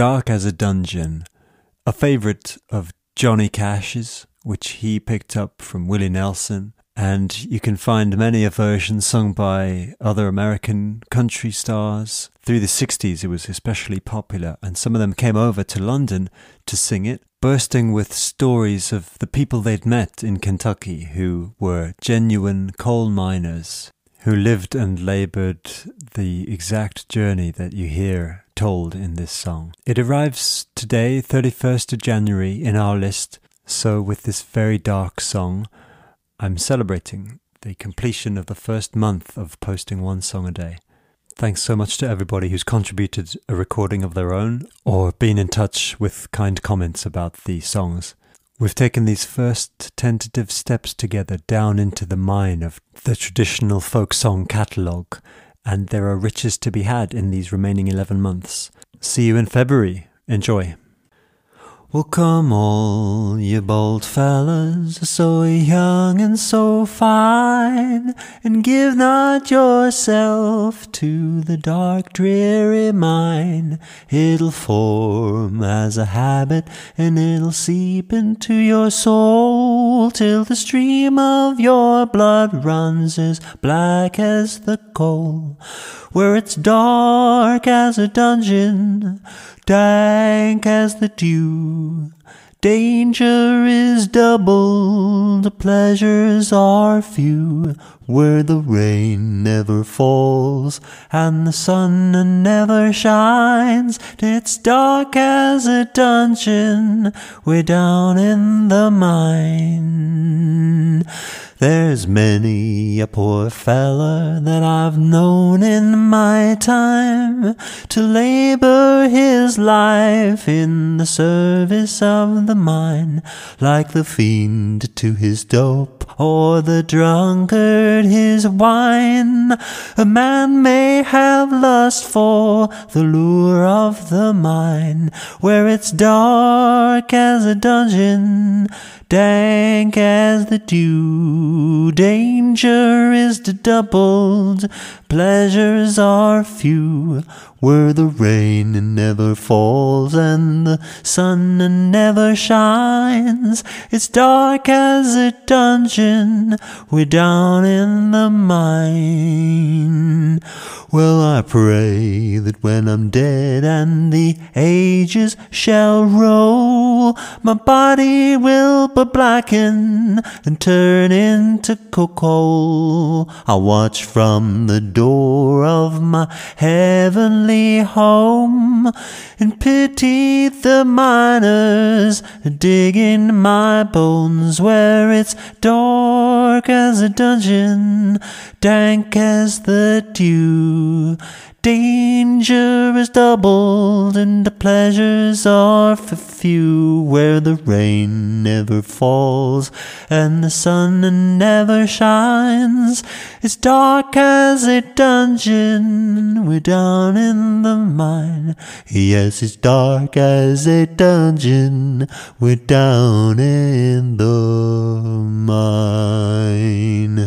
Dark as a Dungeon, a favourite of Johnny Cash's, which he picked up from Willie Nelson. And you can find many a version sung by other American country stars. Through the 60s, it was especially popular, and some of them came over to London to sing it, bursting with stories of the people they'd met in Kentucky who were genuine coal miners who lived and labored the exact journey that you hear told in this song. It arrives today, 31st of January, in our list. So, with this very dark song, I'm celebrating the completion of the first month of posting one song a day. Thanks so much to everybody who's contributed a recording of their own or been in touch with kind comments about the songs. We've taken these first tentative steps together down into the mine of the traditional folk song catalogue, and there are riches to be had in these remaining 11 months. See you in February. Enjoy. Well, come all you bold fellas, so young and so fine, and give not yourself to the dark, dreary mine. It'll form as a habit, and it'll seep into your soul, till the stream of your blood runs as black as the coal, where it's dark as a dungeon dank as the dew. Danger is doubled, pleasures are few, where the rain never falls and the sun never shines. It's dark as a dungeon, we're down in the mine. There's many a poor feller that I've known in my time to labor his life in the service of the mine, like the fiend to his dope or the drunkard his wine. A man may have lust for the lure of the mine, where it's dark as a dungeon, dank as the dew. Danger is doubled, pleasures are few, where the rain never falls and the sun never shines. It's dark as a dungeon, we're down in the mine. Well, I pray that when I'm dead and the ages shall roll, my body will but blacken and turn into coal. I'll watch from the door of my heavenly home and pity the miners digging my bones where it's dark as a dungeon, dank as the dew. Danger is doubled and the pleasures are for few, where the rain never falls and the sun never shines. It's dark as a dungeon, we're down in the mine. Yes, it's dark as a dungeon, we're down in the mine.